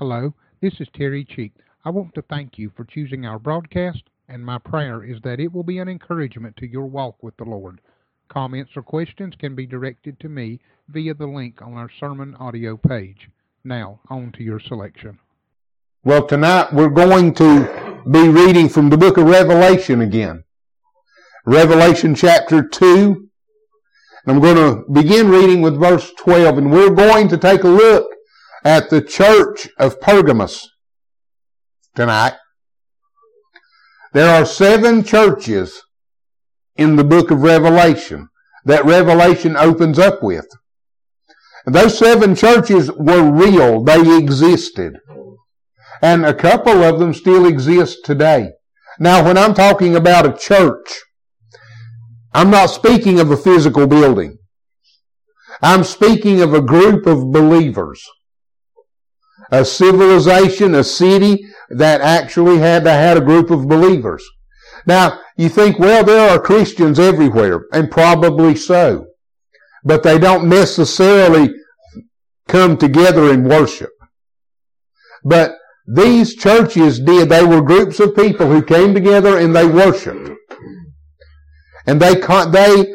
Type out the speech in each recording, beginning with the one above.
Hello, this is Terry Cheek. I want to thank you for choosing our broadcast, and my prayer is that it will be an encouragement to your walk with the Lord. Comments or questions can be directed to me via the link on our sermon audio page. Now, on to your selection. Well, tonight we're going to be reading from the book of Revelation again. Revelation chapter 2. And I'm going to begin reading with verse 12, and we're going to take a look at the church of Pergamos tonight. There are seven churches in the book of Revelation that Revelation opens up with. And those seven churches were real. They existed. And a couple of them still exist today. Now, when I'm talking about a church, I'm not speaking of a physical building. I'm speaking of a group of believers a civilization, a city that actually had to had a group of believers. Now, you think, well, there are Christians everywhere, and probably so. But they don't necessarily come together and worship. But these churches did. They were groups of people who came together and they worshiped. And they, they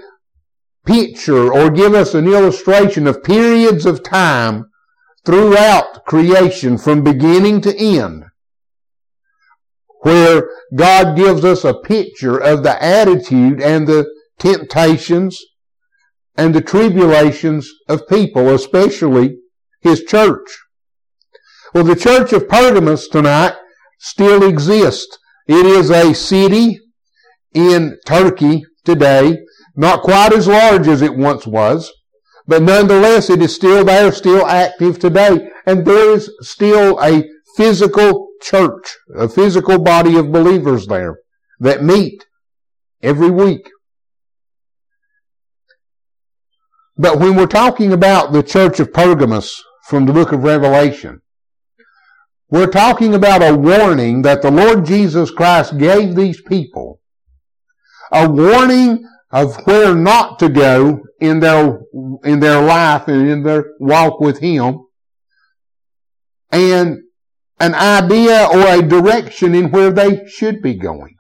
picture or give us an illustration of periods of time throughout creation from beginning to end where God gives us a picture of the attitude and the temptations and the tribulations of people, especially His church. Well, the church of Pergamos tonight still exists. It is a city in Turkey today, not quite as large as it once was. But nonetheless, it is still there, still active today. And there is still a physical church, a physical body of believers there that meet every week. But when we're talking about the church of Pergamos from the book of Revelation, we're talking about a warning that the Lord Jesus Christ gave these people. A warning of where not to go in their, in their life and in their walk with Him. And an idea or a direction in where they should be going.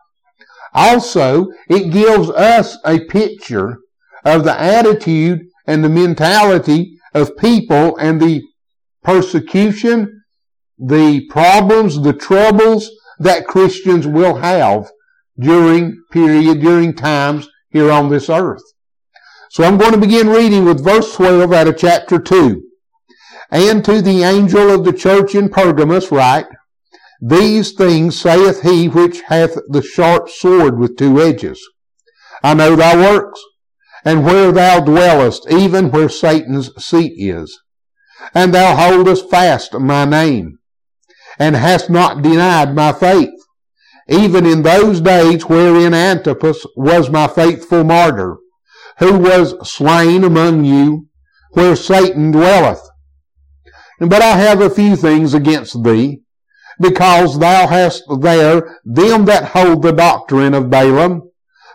Also, it gives us a picture of the attitude and the mentality of people and the persecution, the problems, the troubles that Christians will have during period, during times here on this earth. So I'm going to begin reading with verse 12 out of chapter 2. And to the angel of the church in Pergamos write, These things saith he which hath the sharp sword with two edges. I know thy works, and where thou dwellest, even where Satan's seat is. And thou holdest fast my name, and hast not denied my faith even in those days wherein Antipas was my faithful martyr, who was slain among you, where Satan dwelleth. But I have a few things against thee, because thou hast there them that hold the doctrine of Balaam,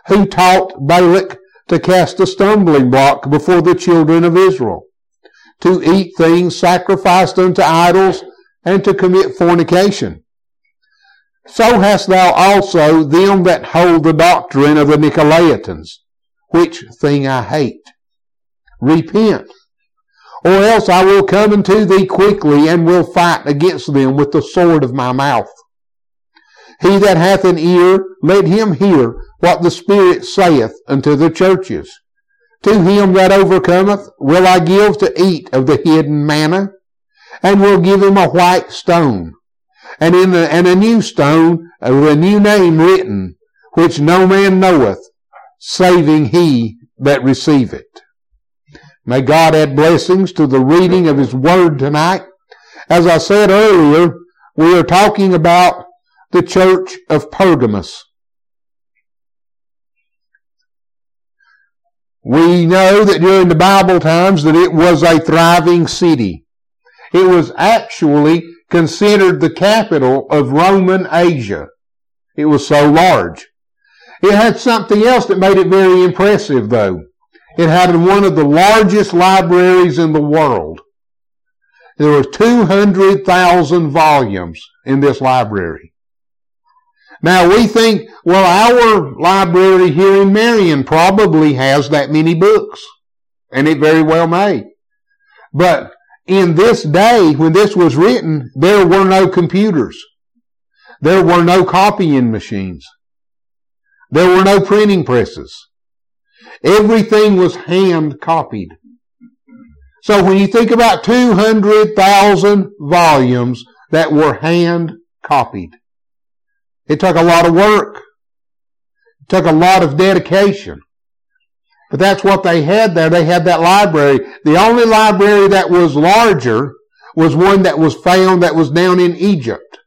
who taught Balak to cast a stumbling block before the children of Israel, to eat things sacrificed unto idols, and to commit fornication so hast thou also them that hold the doctrine of the Nicolaitans, which thing I hate. Repent, or else I will come unto thee quickly and will fight against them with the sword of my mouth. He that hath an ear, let him hear what the Spirit saith unto the churches. To him that overcometh will I give to eat of the hidden manna, and will give him a white stone and in the, and a new stone, a new name written, which no man knoweth, saving he that receive it. May God add blessings to the reading of His Word tonight. As I said earlier, we are talking about the church of Pergamos. We know that during the Bible times that it was a thriving city. It was actually considered the capital of Roman Asia. It was so large. It had something else that made it very impressive though. It had one of the largest libraries in the world. there were 200,000 volumes in this library. Now we think, well, our library here in Marion probably has that many books. And it very well may. But in this day, when this was written, there were no computers. There were no copying machines. There were no printing presses. Everything was hand copied. So when you think about 200,000 volumes that were hand copied, it took a lot of work. It took a lot of dedication. But that's what they had there. They had that library. The only library that was larger was one that was found that was down in Egypt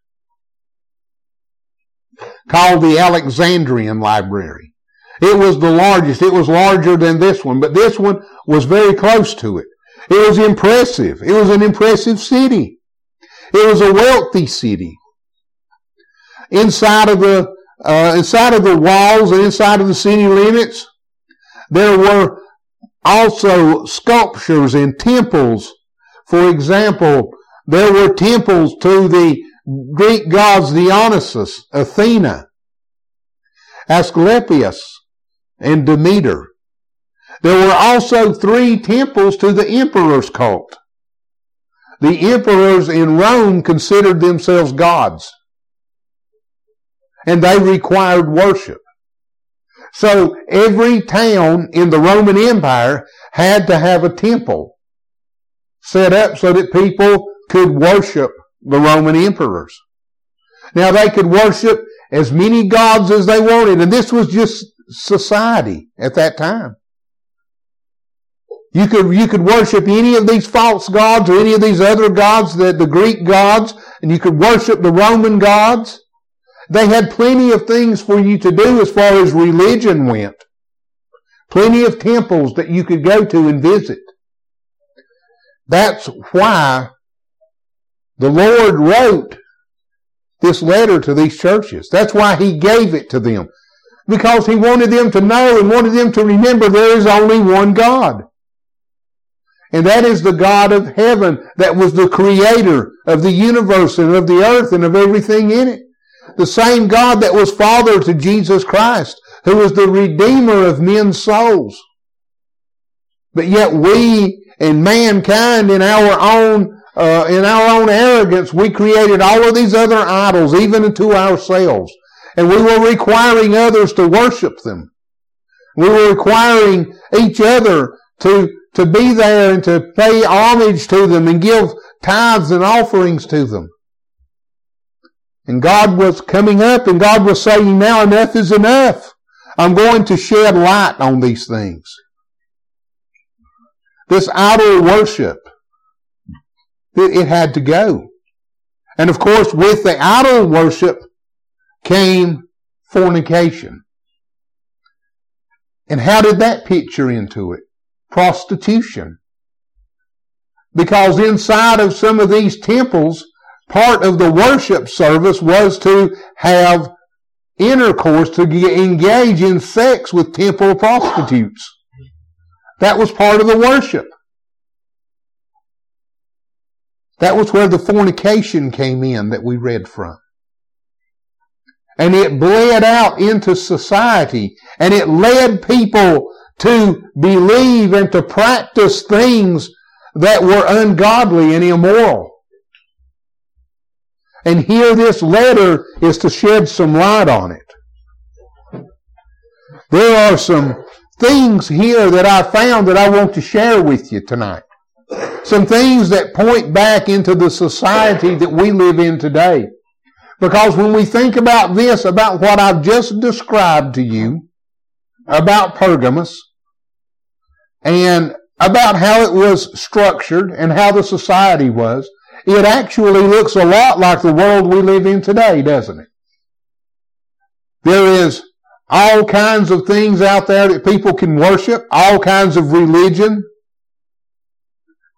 called the Alexandrian Library. It was the largest. It was larger than this one, but this one was very close to it. It was impressive. It was an impressive city. It was a wealthy city. Inside of the uh, inside of the walls and inside of the city limits, there were also sculptures and temples. For example, there were temples to the Greek gods Dionysus, Athena, Asclepius, and Demeter. There were also three temples to the emperor's cult. The emperors in Rome considered themselves gods. And they required worship. So every town in the Roman Empire had to have a temple set up so that people could worship the Roman emperors. Now they could worship as many gods as they wanted, and this was just society at that time. You could, you could worship any of these false gods or any of these other gods, the, the Greek gods, and you could worship the Roman gods. They had plenty of things for you to do as far as religion went. Plenty of temples that you could go to and visit. That's why the Lord wrote this letter to these churches. That's why He gave it to them. Because He wanted them to know and wanted them to remember there is only one God. And that is the God of heaven that was the creator of the universe and of the earth and of everything in it. The same God that was Father to Jesus Christ, who was the Redeemer of men's souls. But yet we and mankind in our own uh, in our own arrogance, we created all of these other idols, even unto ourselves. And we were requiring others to worship them. We were requiring each other to, to be there and to pay homage to them and give tithes and offerings to them. And God was coming up and God was saying, now enough is enough. I'm going to shed light on these things. This idol worship, it, it had to go. And of course, with the idol worship came fornication. And how did that picture into it? Prostitution. Because inside of some of these temples, part of the worship service was to have intercourse, to engage in sex with temple prostitutes. That was part of the worship. That was where the fornication came in that we read from. And it bled out into society and it led people to believe and to practice things that were ungodly and immoral. And here this letter is to shed some light on it. There are some things here that I found that I want to share with you tonight. Some things that point back into the society that we live in today. Because when we think about this, about what I've just described to you, about Pergamos, and about how it was structured and how the society was, it actually looks a lot like the world we live in today, doesn't it? There is all kinds of things out there that people can worship, all kinds of religion.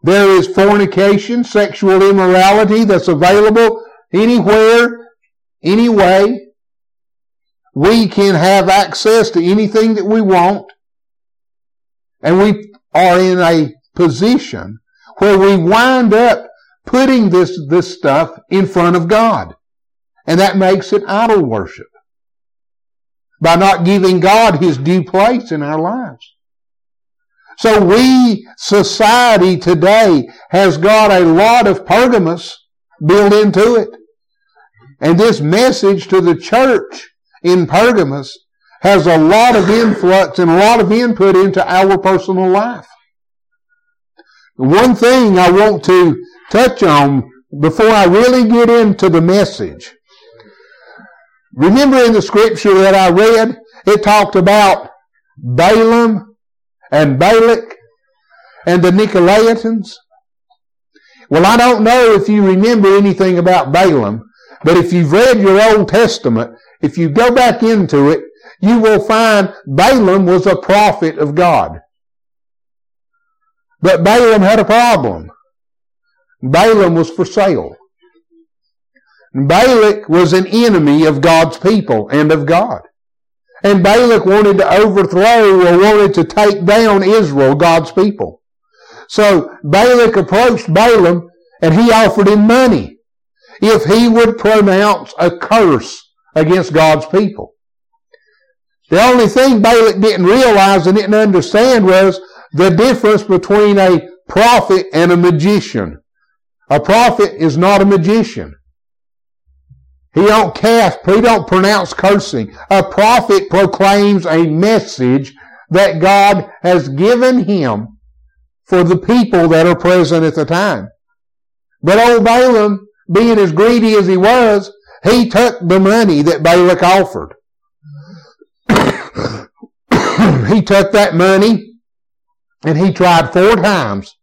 There is fornication, sexual immorality that's available anywhere, anyway. We can have access to anything that we want. And we are in a position where we wind up putting this, this stuff in front of God. And that makes it idol worship. By not giving God his due place in our lives. So we, society today, has got a lot of Pergamos built into it. And this message to the church in Pergamos has a lot of influx and a lot of input into our personal life. One thing I want to touch on before I really get into the message. Remember in the scripture that I read, it talked about Balaam and Balak and the Nicolaitans. Well, I don't know if you remember anything about Balaam, but if you've read your Old Testament, if you go back into it, you will find Balaam was a prophet of God. But Balaam had a problem. Balaam was for sale. Balak was an enemy of God's people and of God. And Balak wanted to overthrow or wanted to take down Israel, God's people. So Balak approached Balaam and he offered him money if he would pronounce a curse against God's people. The only thing Balak didn't realize and didn't understand was the difference between a prophet and a magician. A prophet is not a magician. He don't cast, he don't pronounce cursing. A prophet proclaims a message that God has given him for the people that are present at the time. But old Balaam, being as greedy as he was, he took the money that Balak offered. he took that money and he tried four times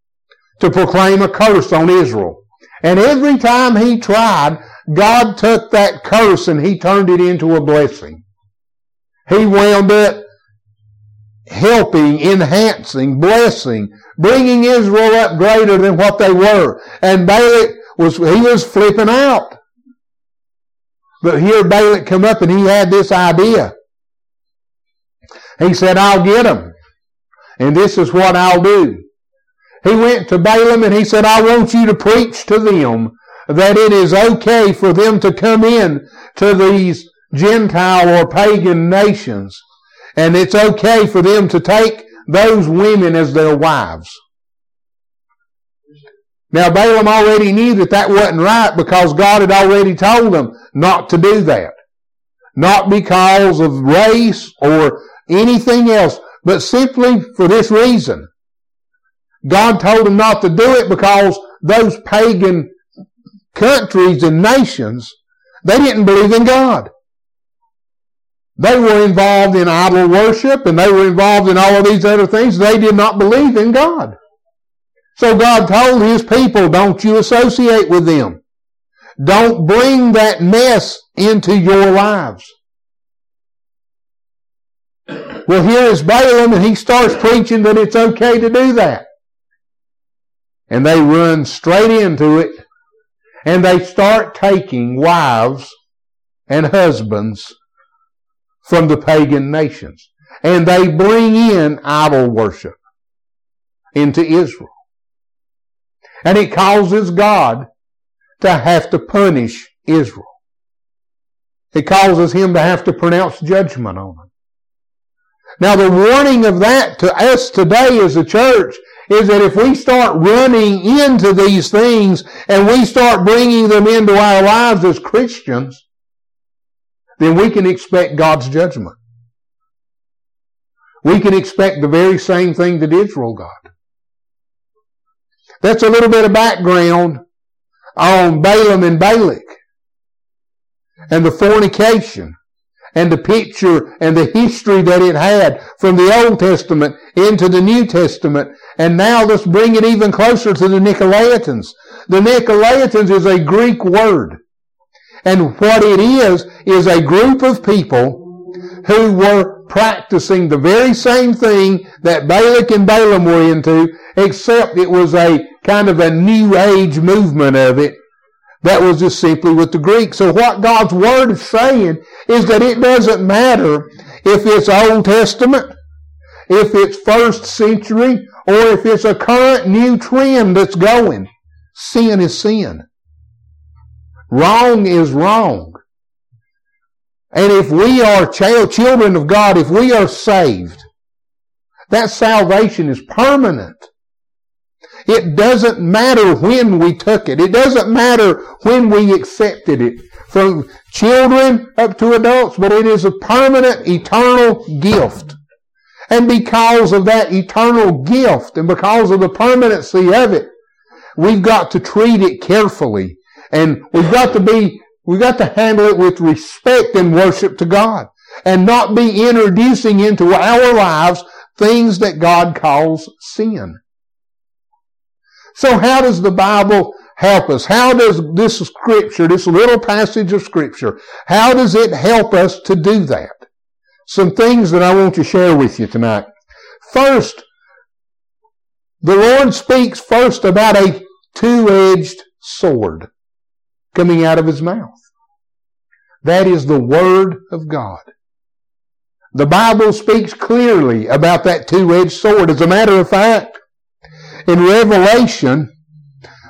to proclaim a curse on Israel. And every time he tried, God took that curse and he turned it into a blessing. He wound up helping, enhancing, blessing, bringing Israel up greater than what they were. And Balak was, he was flipping out. But here Balak come up and he had this idea. He said, I'll get them. And this is what I'll do. He went to Balaam and he said, I want you to preach to them that it is okay for them to come in to these Gentile or pagan nations. And it's okay for them to take those women as their wives. Now Balaam already knew that that wasn't right because God had already told them not to do that. Not because of race or anything else, but simply for this reason. God told them not to do it because those pagan countries and nations, they didn't believe in God. They were involved in idol worship and they were involved in all of these other things. They did not believe in God. So God told his people, don't you associate with them. Don't bring that mess into your lives. Well, here is Balaam and he starts preaching that it's okay to do that. And they run straight into it and they start taking wives and husbands from the pagan nations. And they bring in idol worship into Israel. And it causes God to have to punish Israel. It causes him to have to pronounce judgment on them. Now the warning of that to us today as a church is that if we start running into these things and we start bringing them into our lives as Christians, then we can expect God's judgment. We can expect the very same thing that Israel got. That's a little bit of background on Balaam and Balak and the fornication and the picture and the history that it had from the Old Testament into the New Testament. And now let's bring it even closer to the Nicolaitans. The Nicolaitans is a Greek word. And what it is, is a group of people who were practicing the very same thing that Balak and Balaam were into, except it was a kind of a new age movement of it that was just simply with the Greek. So what God's Word is saying is that it doesn't matter if it's Old Testament, if it's first century, or if it's a current new trend that's going. sin is sin. Wrong is wrong. And if we are child, children of God, if we are saved, that salvation is permanent. It doesn't matter when we took it. It doesn't matter when we accepted it. From children up to adults, but it is a permanent, eternal gift. And because of that eternal gift and because of the permanency of it, we've got to treat it carefully. And we've got to be, we've got to handle it with respect and worship to God. And not be introducing into our lives things that God calls sin. So how does the Bible help us? How does this scripture, this little passage of scripture, how does it help us to do that? Some things that I want to share with you tonight. First, the Lord speaks first about a two-edged sword coming out of his mouth. That is the Word of God. The Bible speaks clearly about that two-edged sword. As a matter of fact, in Revelation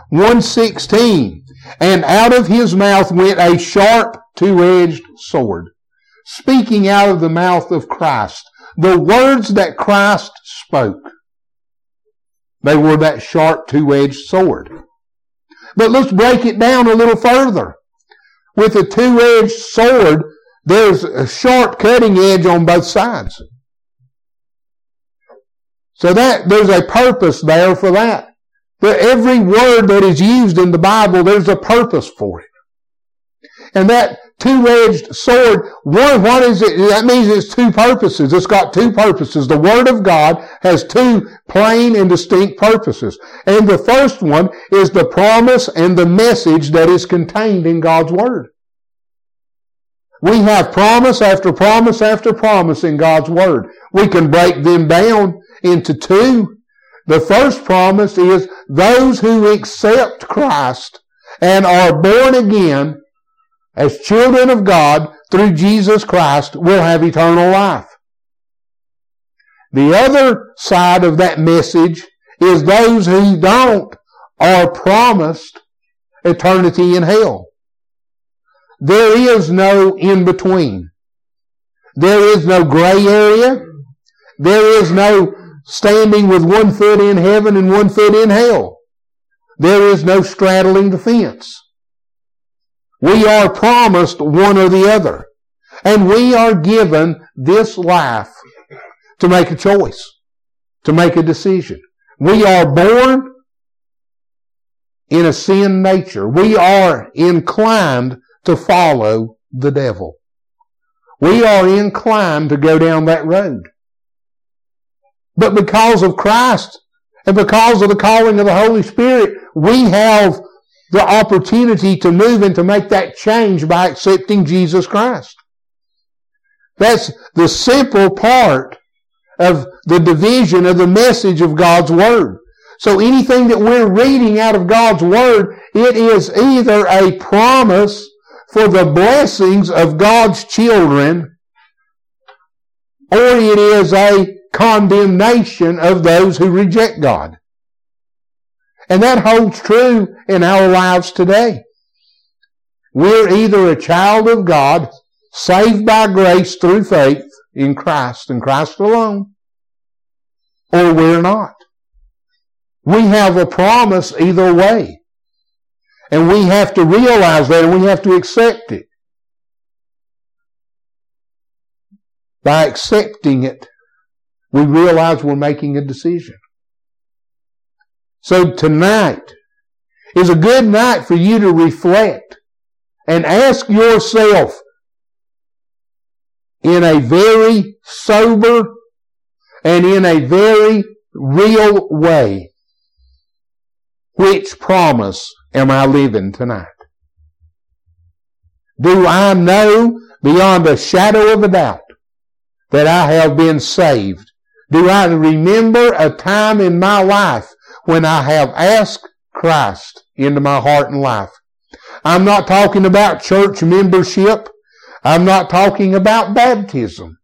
116, and out of his mouth went a sharp two-edged sword, speaking out of the mouth of Christ. The words that Christ spoke, they were that sharp two-edged sword. But let's break it down a little further. With a two-edged sword, there's a sharp cutting edge on both sides. So that, there's a purpose there for that. But every word that is used in the Bible, there's a purpose for it. And that two-edged sword, one, what is it? That means it's two purposes. It's got two purposes. The Word of God has two plain and distinct purposes. And the first one is the promise and the message that is contained in God's Word. We have promise after promise after promise in God's Word. We can break them down into two. The first promise is those who accept Christ and are born again as children of God through Jesus Christ will have eternal life. The other side of that message is those who don't are promised eternity in hell. There is no in between. There is no gray area. There is no standing with one foot in heaven and one foot in hell. There is no straddling the fence. We are promised one or the other. And we are given this life to make a choice, to make a decision. We are born in a sin nature. We are inclined to follow the devil. We are inclined to go down that road. But because of Christ and because of the calling of the Holy Spirit, we have the opportunity to move and to make that change by accepting Jesus Christ. That's the simple part of the division of the message of God's Word. So anything that we're reading out of God's Word, it is either a promise for the blessings of God's children, or it is a condemnation of those who reject God. And that holds true in our lives today. We're either a child of God, saved by grace through faith in Christ and Christ alone, or we're not. We have a promise either way. And we have to realize that and we have to accept it. By accepting it, we realize we're making a decision. So tonight is a good night for you to reflect and ask yourself in a very sober and in a very real way, which promise am I living tonight? Do I know beyond a shadow of a doubt that I have been saved? Do I remember a time in my life when I have asked Christ into my heart and life. I'm not talking about church membership. I'm not talking about baptism.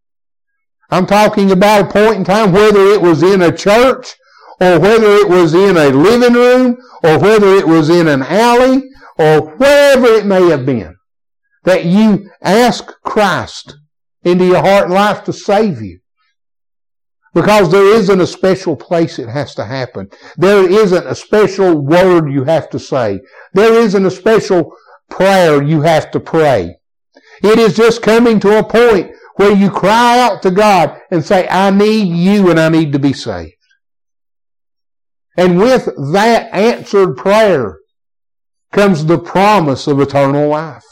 I'm talking about a point in time, whether it was in a church or whether it was in a living room, or whether it was in an alley, or wherever it may have been, that you ask Christ into your heart and life to save you. Because there isn't a special place it has to happen. There isn't a special word you have to say. There isn't a special prayer you have to pray. It is just coming to a point where you cry out to God and say, I need you and I need to be saved. And with that answered prayer comes the promise of eternal life.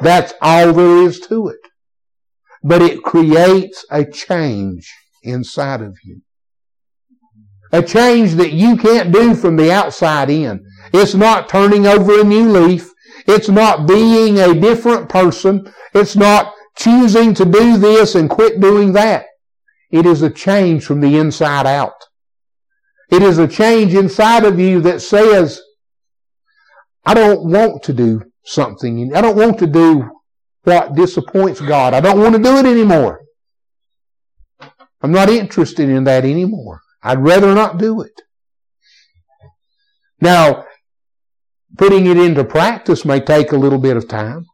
That's all there is to it. But it creates a change inside of you. A change that you can't do from the outside in. It's not turning over a new leaf. It's not being a different person. It's not choosing to do this and quit doing that. It is a change from the inside out. It is a change inside of you that says, I don't want to do something. I don't want to do what disappoints God. I don't want to do it anymore. I'm not interested in that anymore. I'd rather not do it. Now, putting it into practice may take a little bit of time,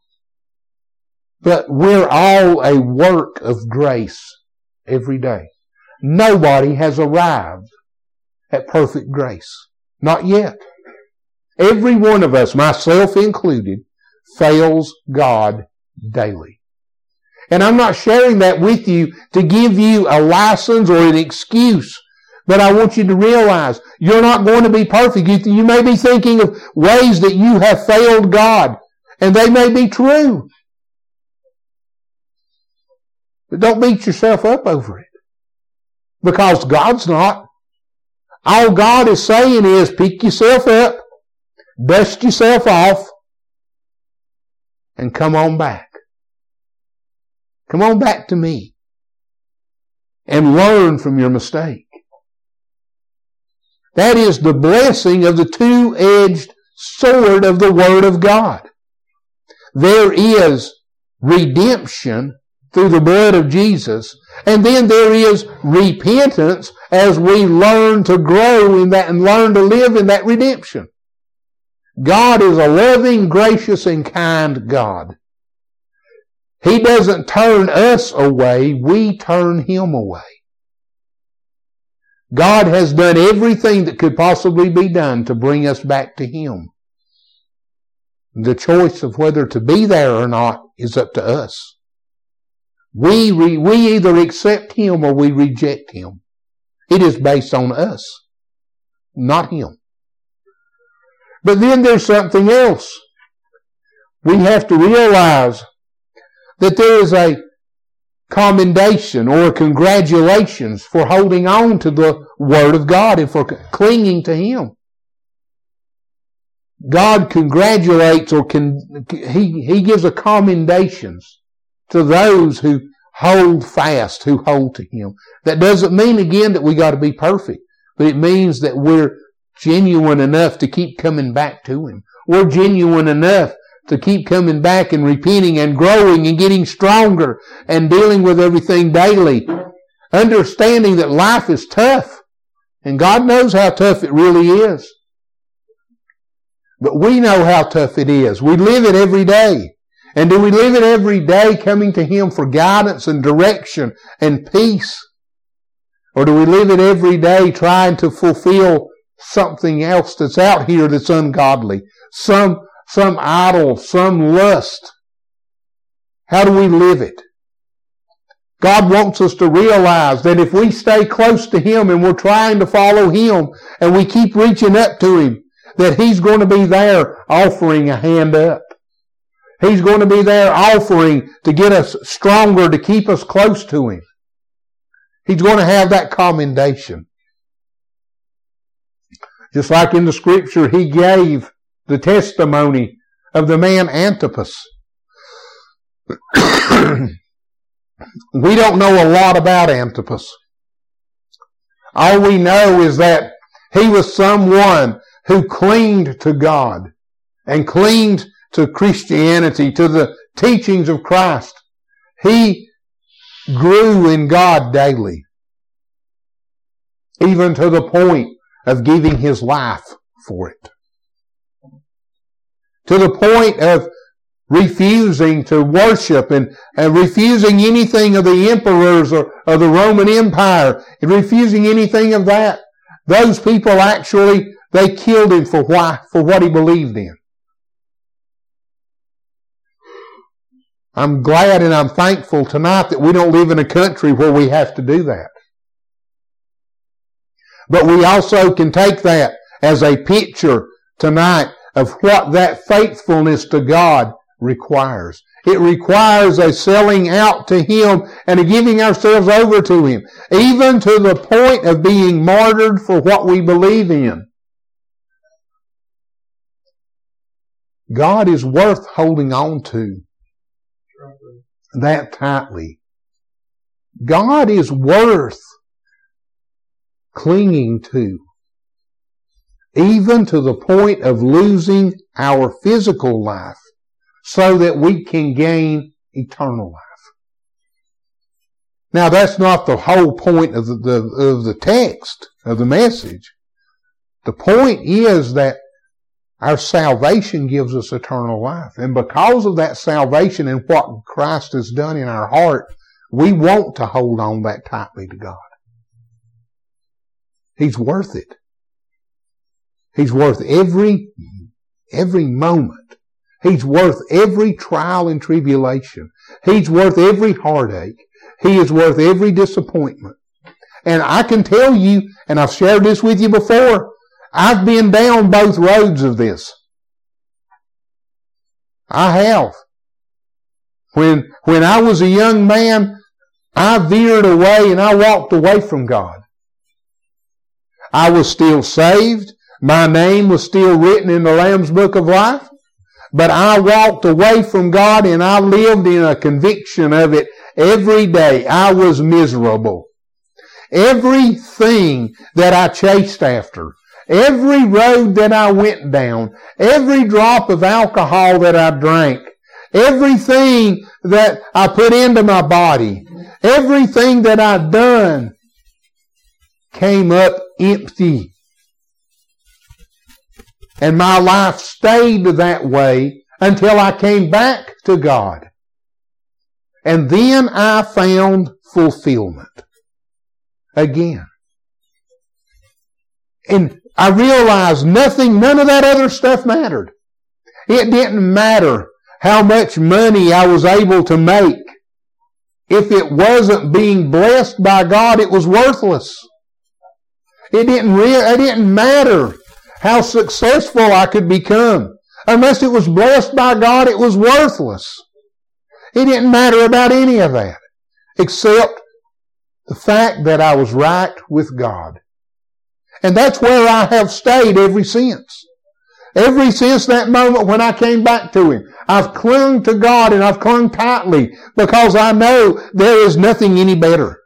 but we're all a work of grace every day. Nobody has arrived at perfect grace. Not yet. Every one of us, myself included, fails God daily. And I'm not sharing that with you to give you a license or an excuse. But I want you to realize you're not going to be perfect. You may be thinking of ways that you have failed God, and they may be true. But don't beat yourself up over it. Because God's not. All God is saying is pick yourself up, dust yourself off, and come on back. Come on back to me and learn from your mistake. That is the blessing of the two-edged sword of the Word of God. There is redemption through the blood of Jesus, and then there is repentance as we learn to grow in that and learn to live in that redemption. God is a loving, gracious, and kind God. He doesn't turn us away, we turn Him away. God has done everything that could possibly be done to bring us back to Him. The choice of whether to be there or not is up to us. We, re, we either accept Him or we reject Him. It is based on us, not Him. But then there's something else. We have to realize that there is a commendation or congratulations for holding on to the Word of God and for clinging to Him. God congratulates or he, he gives a commendations to those who hold fast, who hold to Him. That doesn't mean again that we got to be perfect, but it means that we're genuine enough to keep coming back to Him. We're genuine enough to keep coming back and repenting and growing and getting stronger and dealing with everything daily. Understanding that life is tough. And God knows how tough it really is. But we know how tough it is. We live it every day. And do we live it every day coming to Him for guidance and direction and peace? Or do we live it every day trying to fulfill something else that's out here that's ungodly? Some some idol, some lust. How do we live it? God wants us to realize that if we stay close to Him and we're trying to follow Him and we keep reaching up to Him, that He's going to be there offering a hand up. He's going to be there offering to get us stronger, to keep us close to Him. He's going to have that commendation. Just like in the scripture, He gave the testimony of the man Antipas. we don't know a lot about Antipas. All we know is that he was someone who clinged to God and clinged to Christianity, to the teachings of Christ. He grew in God daily, even to the point of giving his life for it. To the point of refusing to worship and, and refusing anything of the emperors or of the Roman Empire and refusing anything of that. Those people actually, they killed him for why, for what he believed in. I'm glad and I'm thankful tonight that we don't live in a country where we have to do that. But we also can take that as a picture tonight of what that faithfulness to God requires. It requires a selling out to Him and a giving ourselves over to Him, even to the point of being martyred for what we believe in. God is worth holding on to that tightly. God is worth clinging to, even to the point of losing our physical life so that we can gain eternal life. Now that's not the whole point of the, the, of the text, of the message. The point is that our salvation gives us eternal life. And because of that salvation and what Christ has done in our heart, we want to hold on that tightly to God. He's worth it. He's worth every, every moment. He's worth every trial and tribulation. He's worth every heartache. He is worth every disappointment. And I can tell you, and I've shared this with you before, I've been down both roads of this. I have. When, when I was a young man, I veered away and I walked away from God. I was still saved. My name was still written in the Lamb's Book of Life. But I walked away from God and I lived in a conviction of it every day. I was miserable. Everything that I chased after, every road that I went down, every drop of alcohol that I drank, everything that I put into my body, everything that I'd done came up empty. And my life stayed that way until I came back to God. And then I found fulfillment again. And I realized nothing, none of that other stuff mattered. It didn't matter how much money I was able to make. If it wasn't being blessed by God, it was worthless. It didn't re- it didn't matter how successful I could become. Unless it was blessed by God, it was worthless. It didn't matter about any of that, except the fact that I was right with God. And that's where I have stayed ever since. Ever since that moment when I came back to Him, I've clung to God and I've clung tightly because I know there is nothing any better.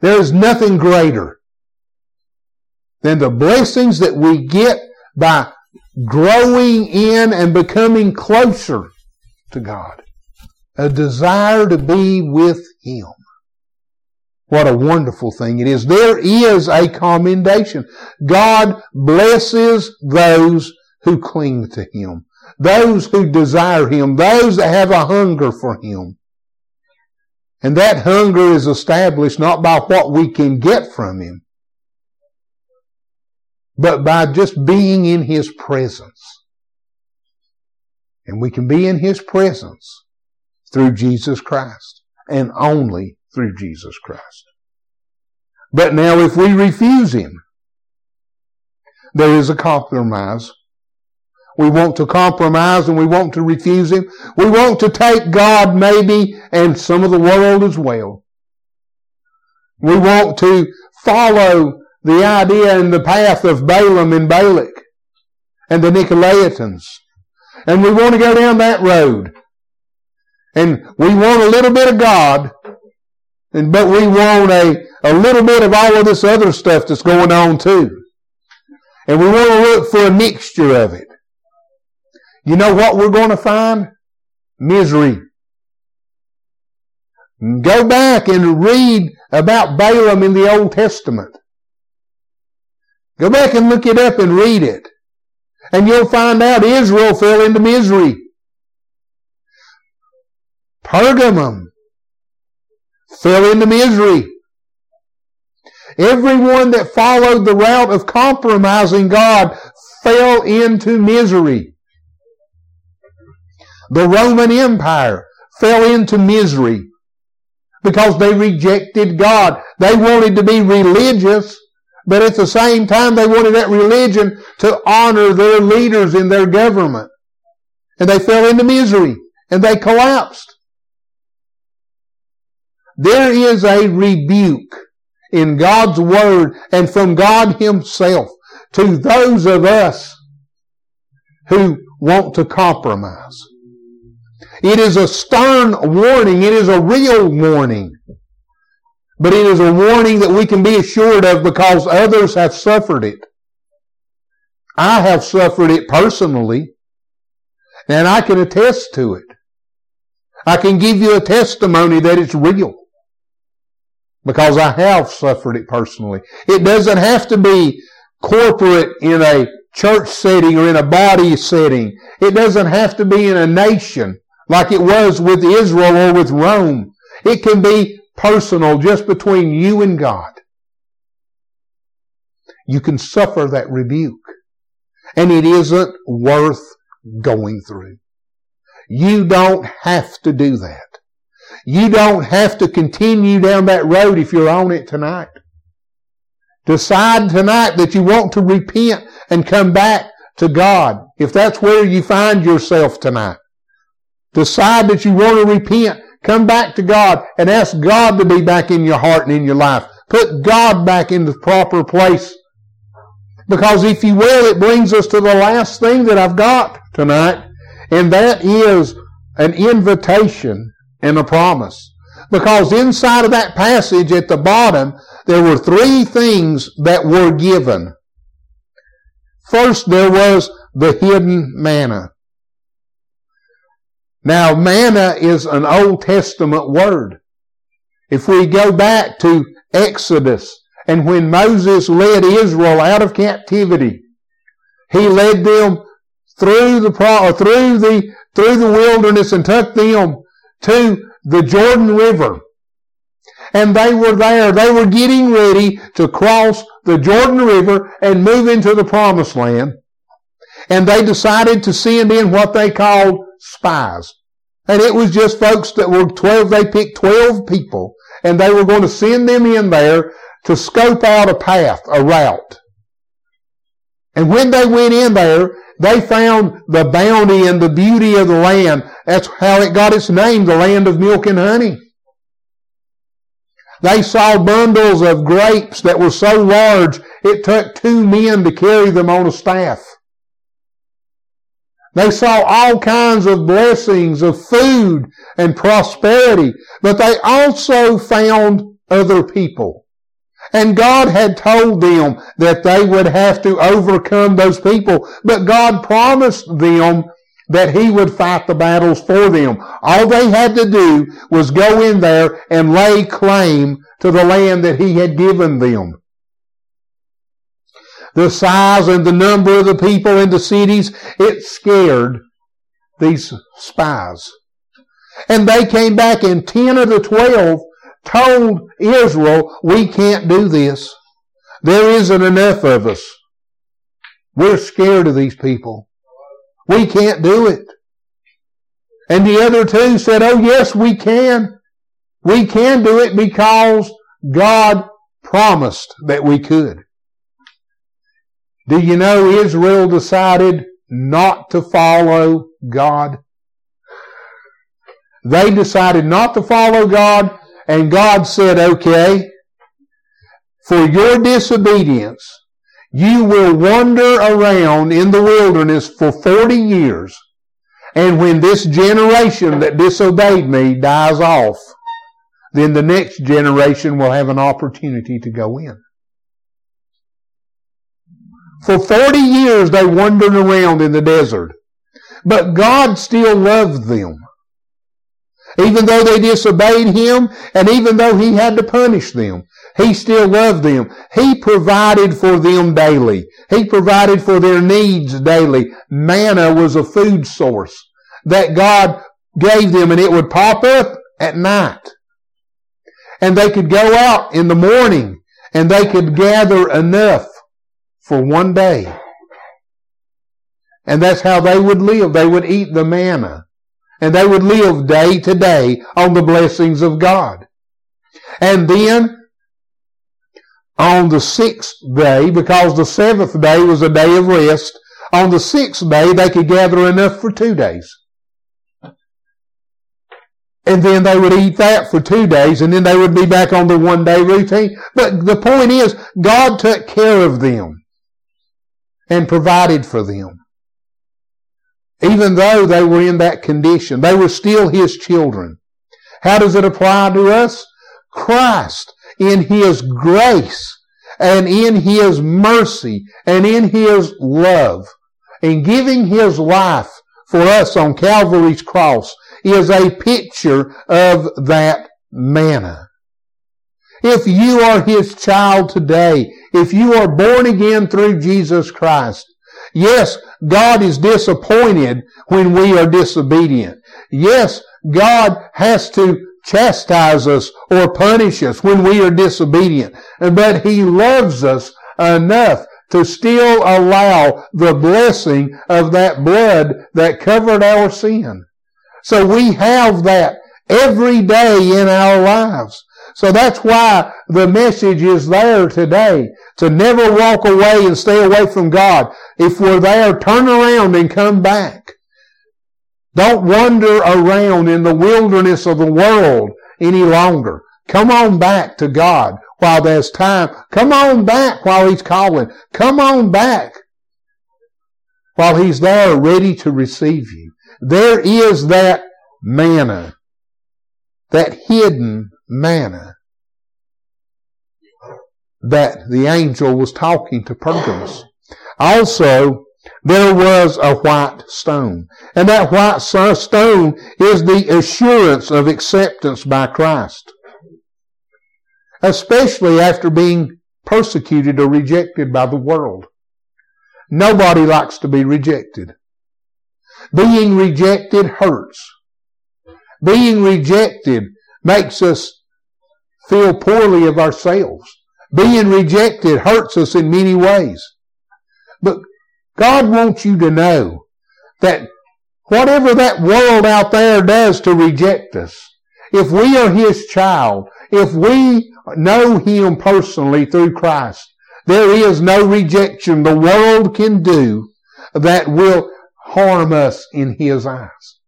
There is nothing greater than the blessings that we get by growing in and becoming closer to God. A desire to be with Him. What a wonderful thing it is. There is a commendation. God blesses those who cling to Him, those who desire Him, those that have a hunger for Him. And that hunger is established not by what we can get from Him, but by just being in His presence. And we can be in His presence through Jesus Christ and only through Jesus Christ. But now if we refuse Him, there is a compromise. We want to compromise and we want to refuse Him. We want to take God maybe and some of the world as well. We want to follow the idea and the path of Balaam and Balak and the Nicolaitans. And we want to go down that road. And we want a little bit of God, and, but we want a, a little bit of all of this other stuff that's going on too. And we want to look for a mixture of it. You know what we're going to find? Misery. Go back and read about Balaam in the Old Testament. Go back and look it up and read it. And you'll find out Israel fell into misery. Pergamum fell into misery. Everyone that followed the route of compromising God fell into misery. The Roman Empire fell into misery because they rejected God. They wanted to be religious, but at the same time they wanted that religion to honor their leaders in their government. And they fell into misery and they collapsed. There is a rebuke in God's Word and from God Himself to those of us who want to compromise. It is a stern warning. It is a real warning. But it is a warning that we can be assured of because others have suffered it. I have suffered it personally, and I can attest to it. I can give you a testimony that it's real because I have suffered it personally. It doesn't have to be corporate in a church setting or in a body setting. It doesn't have to be in a nation like it was with Israel or with Rome. It can be personal just between you and God. You can suffer that rebuke. And it isn't worth going through. You don't have to do that. You don't have to continue down that road if you're on it tonight. Decide tonight that you want to repent and come back to God. If that's where you find yourself tonight. Decide that you want to repent. Come back to God and ask God to be back in your heart and in your life. Put God back in the proper place. Because if you will, it brings us to the last thing that I've got tonight. And that is an invitation and a promise. Because inside of that passage at the bottom, there were three things that were given. First, there was the hidden manna. Now, manna is an Old Testament word. If we go back to Exodus and when Moses led Israel out of captivity, he led them through the through the through the wilderness and took them to the Jordan River. And they were there. They were getting ready to cross the Jordan River and move into the promised land. And they decided to send in what they called spies. And it was just folks that were 12, they picked 12 people and they were going to send them in there to scope out a path, a route. And when they went in there, they found the bounty and the beauty of the land. That's how it got its name, the land of milk and honey. They saw bundles of grapes that were so large it took two men to carry them on a staff. They saw all kinds of blessings of food and prosperity, but they also found other people. And God had told them that they would have to overcome those people, but God promised them that He would fight the battles for them. All they had to do was go in there and lay claim to the land that He had given them the size and the number of the people in the cities, it scared these spies. And they came back and 10 of the 12 told Israel, we can't do this. There isn't enough of us. We're scared of these people. We can't do it. And the other two said, oh yes, we can. We can do it because God promised that we could. Do you know Israel decided not to follow God? They decided not to follow God, and God said, okay, for your disobedience, you will wander around in the wilderness for 40 years, and when this generation that disobeyed me dies off, then the next generation will have an opportunity to go in. For 40 years they wandered around in the desert. But God still loved them. Even though they disobeyed Him, and even though He had to punish them. He still loved them. He provided for them daily. He provided for their needs daily. Manna was a food source that God gave them and it would pop up at night. And they could go out in the morning and they could gather enough for one day. And that's how they would live. They would eat the manna. And they would live day to day on the blessings of God. And then on the sixth day, because the seventh day was a day of rest, on the sixth day they could gather enough for two days. And then they would eat that for two days and then they would be back on the one day routine. But the point is, God took care of them and provided for them. Even though they were in that condition, they were still His children. How does it apply to us? Christ, in His grace and in His mercy and in His love, in giving His life for us on Calvary's cross, is a picture of that manna. If you are His child today, if you are born again through Jesus Christ, yes, God is disappointed when we are disobedient. Yes, God has to chastise us or punish us when we are disobedient. But He loves us enough to still allow the blessing of that blood that covered our sin. So we have that every day in our lives. So that's why the message is there today. To never walk away and stay away from God. If we're there, turn around and come back. Don't wander around in the wilderness of the world any longer. Come on back to God while there's time. Come on back while He's calling. Come on back while He's there ready to receive you. There is that manna, that hidden manna that the angel was talking to Pergamos. Also, there was a white stone. And that white stone is the assurance of acceptance by Christ. Especially after being persecuted or rejected by the world. Nobody likes to be rejected. Being rejected hurts. Being rejected makes us feel poorly of ourselves. Being rejected hurts us in many ways. But God wants you to know that whatever that world out there does to reject us, if we are His child, if we know Him personally through Christ, there is no rejection the world can do that will harm us in His eyes.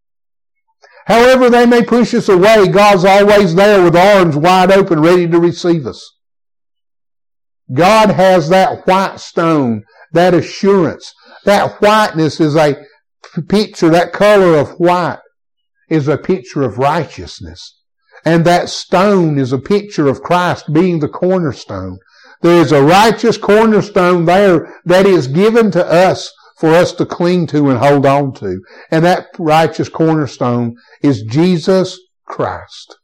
However they may push us away, God's always there with arms wide open, ready to receive us. God has that white stone, that assurance. That whiteness is a picture, that color of white is a picture of righteousness. And that stone is a picture of Christ being the cornerstone. There is a righteous cornerstone there that is given to us for us to cling to and hold on to. And that righteous cornerstone is Jesus Christ.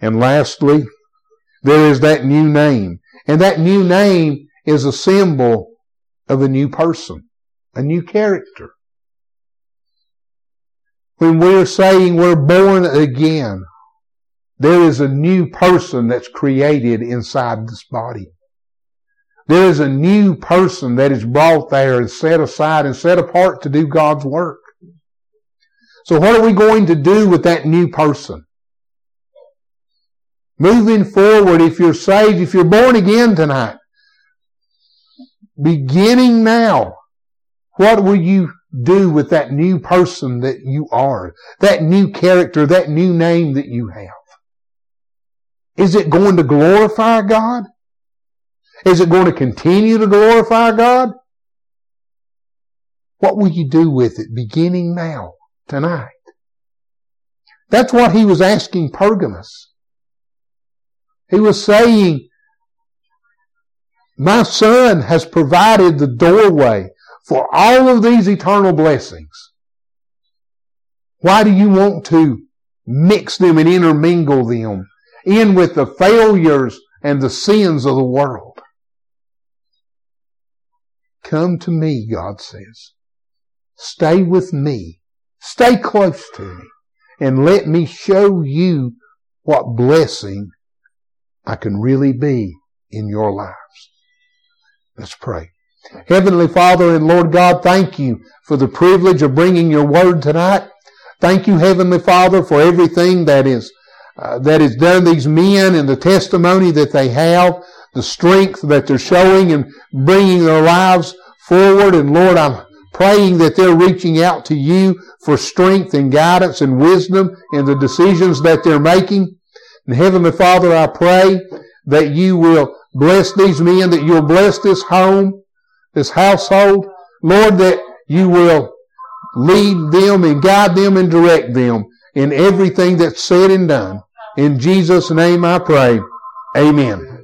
And lastly, there is that new name. And that new name is a symbol of a new person, a new character. When we're saying we're born again, there is a new person that's created inside this body. There is a new person that is brought there and set aside and set apart to do God's work. So what are we going to do with that new person? Moving forward, if you're saved, if you're born again tonight, beginning now, what will you do with that new person that you are? That new character, that new name that you have? Is it going to glorify God? Is it going to continue to glorify God? What will you do with it beginning now, tonight? That's what he was asking Pergamos. He was saying, my son has provided the doorway for all of these eternal blessings. Why do you want to mix them and intermingle them in with the failures and the sins of the world. Come to me, God says. Stay with me. Stay close to me. And let me show you what blessing I can really be in your lives. Let's pray. Heavenly Father and Lord God, thank you for the privilege of bringing your word tonight. Thank you, Heavenly Father, for everything that is uh, that is done these men and the testimony that they have, the strength that they're showing and bringing their lives forward. And Lord, I'm praying that they're reaching out to you for strength and guidance and wisdom in the decisions that they're making. And Heavenly Father, I pray that you will bless these men, that you'll bless this home, this household. Lord, that you will lead them and guide them and direct them in everything that's said and done. In Jesus' name I pray. Amen.